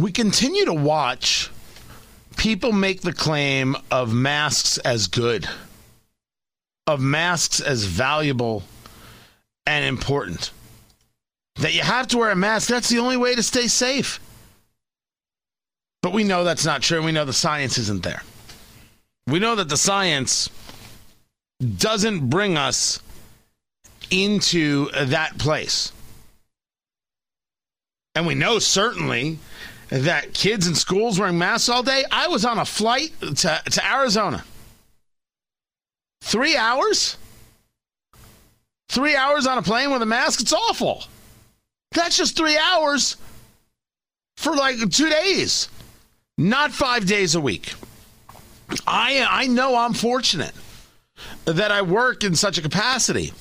we continue to watch people make the claim of masks as good, of masks as valuable and important. That you have to wear a mask, that's the only way to stay safe. But we know that's not true. We know the science isn't there. We know that the science doesn't bring us into that place. And we know certainly that kids in schools wearing masks all day. I was on a flight to, to Arizona. Three hours? Three hours on a plane with a mask? It's awful. That's just three hours for like two days, not five days a week. I, I know I'm fortunate that I work in such a capacity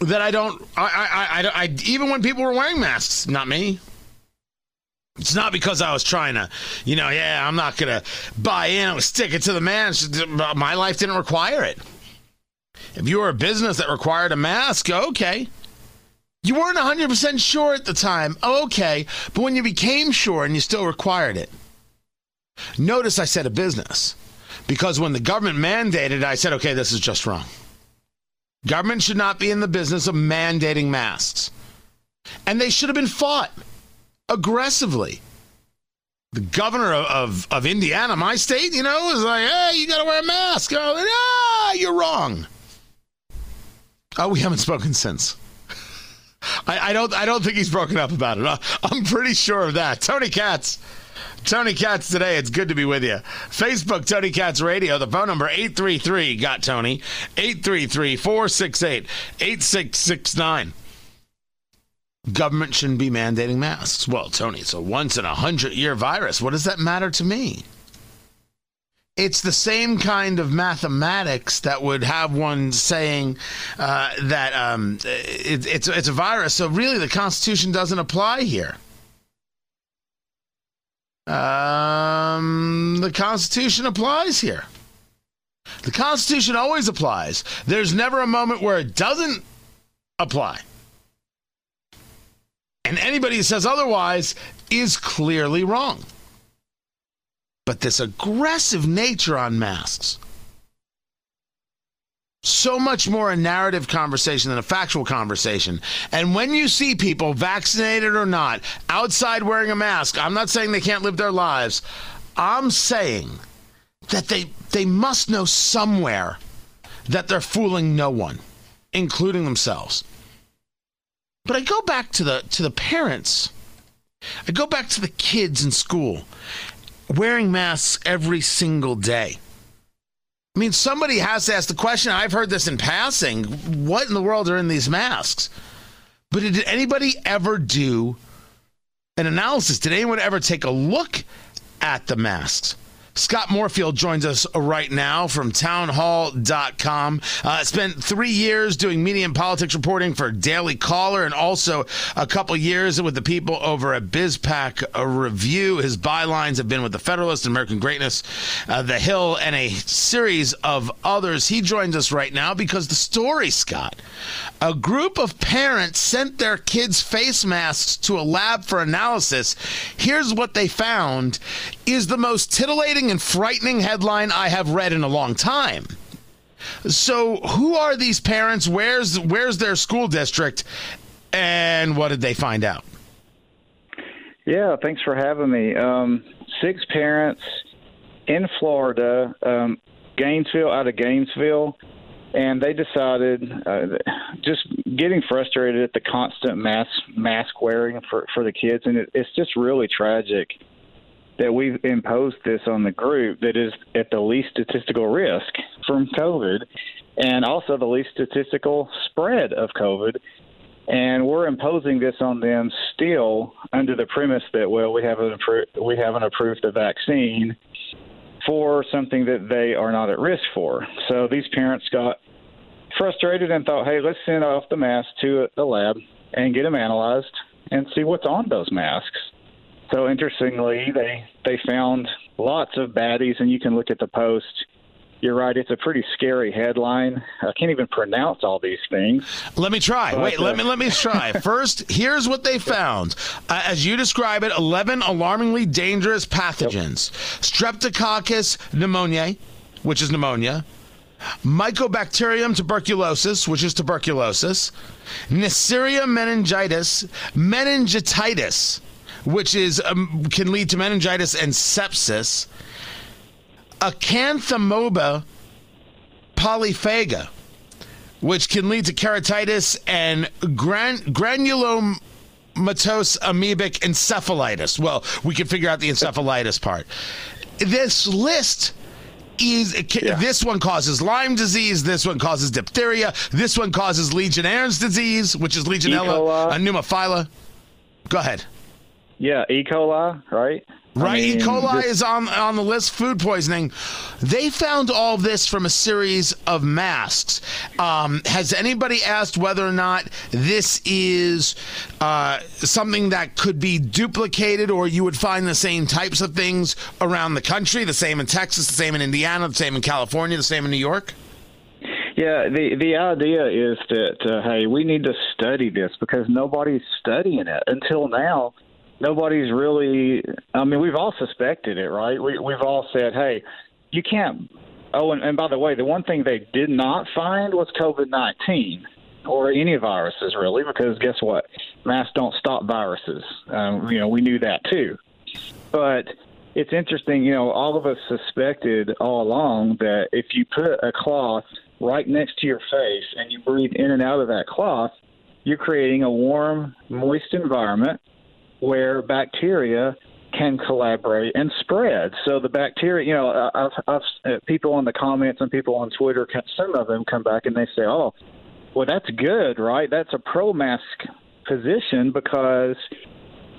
that I don't, I, I, I, I even when people were wearing masks, not me. It's not because I was trying to, you know, yeah, I'm not going to buy in. I was sticking to the man. Uh, my life didn't require it. If you were a business that required a mask, okay. You weren't 100% sure at the time, okay. But when you became sure and you still required it, notice I said a business because when the government mandated, I said, okay, this is just wrong. Government should not be in the business of mandating masks. And they should have been fought aggressively. The governor of, of, of Indiana, my state, you know, is like, hey, you got to wear a mask. Oh, ah, you're wrong. Oh, we haven't spoken since. I, I, don't. I don't think he's broken up about it. I'm pretty sure of that. Tony Katz. Tony Katz today. It's good to be with you. Facebook, Tony Katz Radio. The phone number, 833, got Tony, 833 468 8669 government shouldn't be mandating masks. Well, Tony, it's a once in a hundred year virus. What does that matter to me? It's the same kind of mathematics that would have one saying uh, that um, it, it's it's a virus. So really, the Constitution doesn't apply here. Um, the Constitution applies here. The Constitution always applies. There's never a moment where it doesn't apply. And anybody who says otherwise is clearly wrong. But this aggressive nature on masks, so much more a narrative conversation than a factual conversation. And when you see people, vaccinated or not, outside wearing a mask, I'm not saying they can't live their lives. I'm saying that they they must know somewhere that they're fooling no one, including themselves. But I go back to the to the parents. I go back to the kids in school wearing masks every single day. I mean, somebody has to ask the question. I've heard this in passing. What in the world are in these masks? But did anybody ever do an analysis? Did anyone ever take a look at the masks? Scott Morefield joins us right now from townhall.com. Uh, spent three years doing media and politics reporting for Daily Caller and also a couple years with the people over at BizPac Review. His bylines have been with The Federalist, American Greatness, uh, The Hill, and a series of others. He joins us right now because the story, Scott, a group of parents sent their kids' face masks to a lab for analysis. Here's what they found is the most titillating and frightening headline I have read in a long time. So, who are these parents? Where's where's their school district? And what did they find out? Yeah, thanks for having me. Um, six parents in Florida, um, Gainesville, out of Gainesville, and they decided, uh, just getting frustrated at the constant mask mask wearing for for the kids, and it, it's just really tragic that we've imposed this on the group that is at the least statistical risk from COVID, and also the least statistical spread of COVID. And we're imposing this on them still under the premise that well we haven't approved we haven't approved the vaccine for something that they are not at risk for. So these parents got frustrated and thought, hey, let's send off the mask to the lab and get them analyzed and see what's on those masks. So interestingly, they they found lots of baddies, and you can look at the post you're right. It's a pretty scary headline. I can't even pronounce all these things. Let me try. But, Wait, uh, let me let me try. First, here's what they found. Uh, as you describe it, 11 alarmingly dangerous pathogens: yep. Streptococcus pneumoniae, which is pneumonia. Mycobacterium tuberculosis, which is tuberculosis, Neisseria meningitis, meningitis, which is um, can lead to meningitis and sepsis, Acanthamoeba polyphaga, which can lead to keratitis and gran- granulomatous amoebic encephalitis. Well, we can figure out the encephalitis part. This list is yeah. this one causes Lyme disease, this one causes diphtheria, this one causes Legionnaire's disease, which is Legionella pneumophila. Go ahead. Yeah, E. coli, right? Right, I mean, E. coli is on on the list. Food poisoning. They found all this from a series of masks. Um, has anybody asked whether or not this is uh, something that could be duplicated, or you would find the same types of things around the country? The same in Texas, the same in Indiana, the same in California, the same in New York. Yeah, the the idea is that uh, hey, we need to study this because nobody's studying it until now nobody's really. I mean, we've all suspected it, right? We, we've all said, "Hey, you can't." Oh, and, and by the way, the one thing they did not find was COVID nineteen or any viruses, really, because guess what? Masks don't stop viruses. Um, you know, we knew that too. But it's interesting, you know, all of us suspected all along that if you put a cloth right next to your face and you breathe in and out of that cloth, you're creating a warm, moist environment where bacteria can collaborate and spread. So the bacteria, you know, I've, I've uh, people on the comments and people on Twitter, some of them come back and they say, "Oh, well, that's good, right? That's a pro-mask position because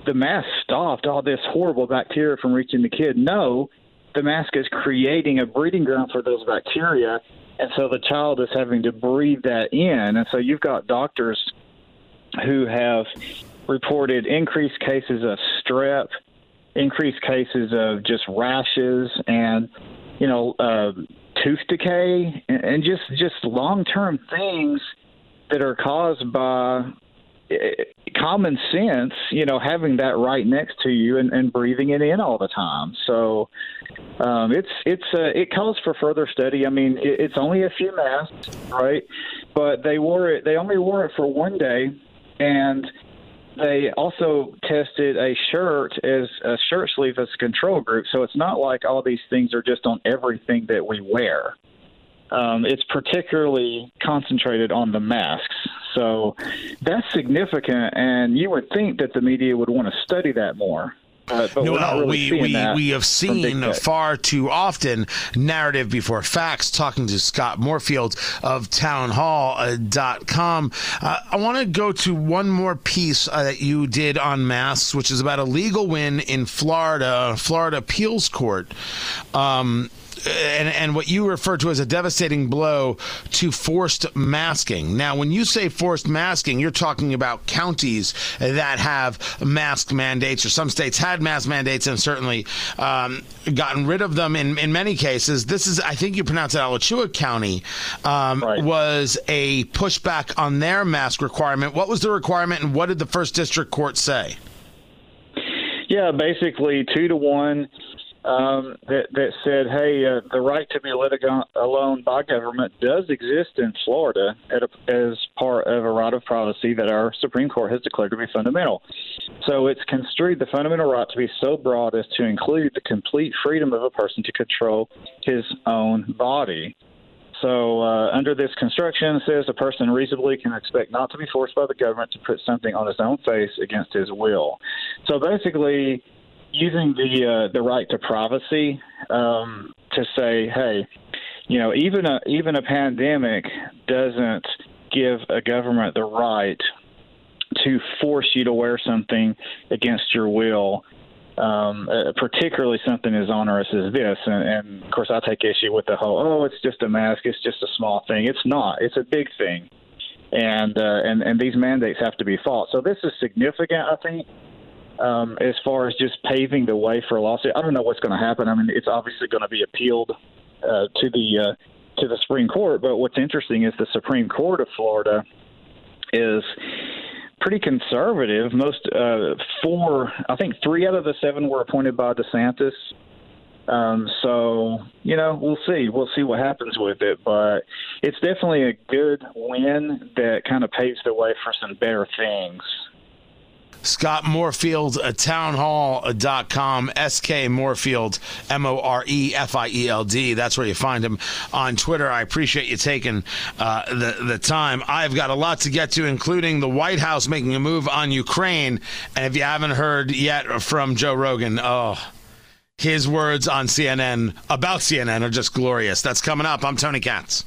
the mask stopped all this horrible bacteria from reaching the kid." No, the mask is creating a breeding ground for those bacteria, and so the child is having to breathe that in, and so you've got doctors who have reported increased cases of strep, increased cases of just rashes, and you know, uh, tooth decay, and, and just just long term things that are caused by eh, common sense, you know, having that right next to you and, and breathing it in all the time. So um, it's it's uh, it calls for further study. I mean, it, it's only a few masks, right? But they wore it. They only wore it for one day, and they also tested a shirt as a shirt sleeve as a control group. So it's not like all these things are just on everything that we wear. Um, it's particularly concentrated on the masks. So that's significant, and you would think that the media would want to study that more. Uh, no, really we we, we have seen far too often narrative before facts. Talking to Scott Morefield of townhall.com. Uh, I want to go to one more piece uh, that you did on masks, which is about a legal win in Florida, Florida appeals court. Um, and, and what you refer to as a devastating blow to forced masking. Now, when you say forced masking, you're talking about counties that have mask mandates, or some states had mask mandates and certainly um, gotten rid of them in, in many cases. This is, I think you pronounce it Alachua County, um, right. was a pushback on their mask requirement. What was the requirement, and what did the first district court say? Yeah, basically two to one um, that that said, "Hey, uh, the right to be let alone by government does exist in Florida a, as part of a right of privacy that our Supreme Court has declared to be fundamental. So it's construed the fundamental right to be so broad as to include the complete freedom of a person to control his own body." So, uh, under this construction, says a person reasonably can expect not to be forced by the government to put something on his own face against his will. So, basically, using the uh, the right to privacy um, to say, hey, you know, even a even a pandemic doesn't give a government the right to force you to wear something against your will. Um, uh, particularly something as onerous as this, and, and of course, I take issue with the whole "oh, it's just a mask, it's just a small thing." It's not; it's a big thing, and uh, and and these mandates have to be fought. So this is significant, I think, um, as far as just paving the way for a lawsuit. I don't know what's going to happen. I mean, it's obviously going to be appealed uh, to the uh, to the Supreme Court. But what's interesting is the Supreme Court of Florida is pretty conservative. Most uh, four, I think three out of the seven were appointed by DeSantis. Um, so you know, we'll see. We'll see what happens with it, but it's definitely a good win that kind of paves the way for some better things. Scott Morefield, uh, townhall.com, S.K. Morefield, M O R E F I E L D. That's where you find him on Twitter. I appreciate you taking uh, the, the time. I've got a lot to get to, including the White House making a move on Ukraine. And if you haven't heard yet from Joe Rogan, oh, his words on CNN about CNN are just glorious. That's coming up. I'm Tony Katz.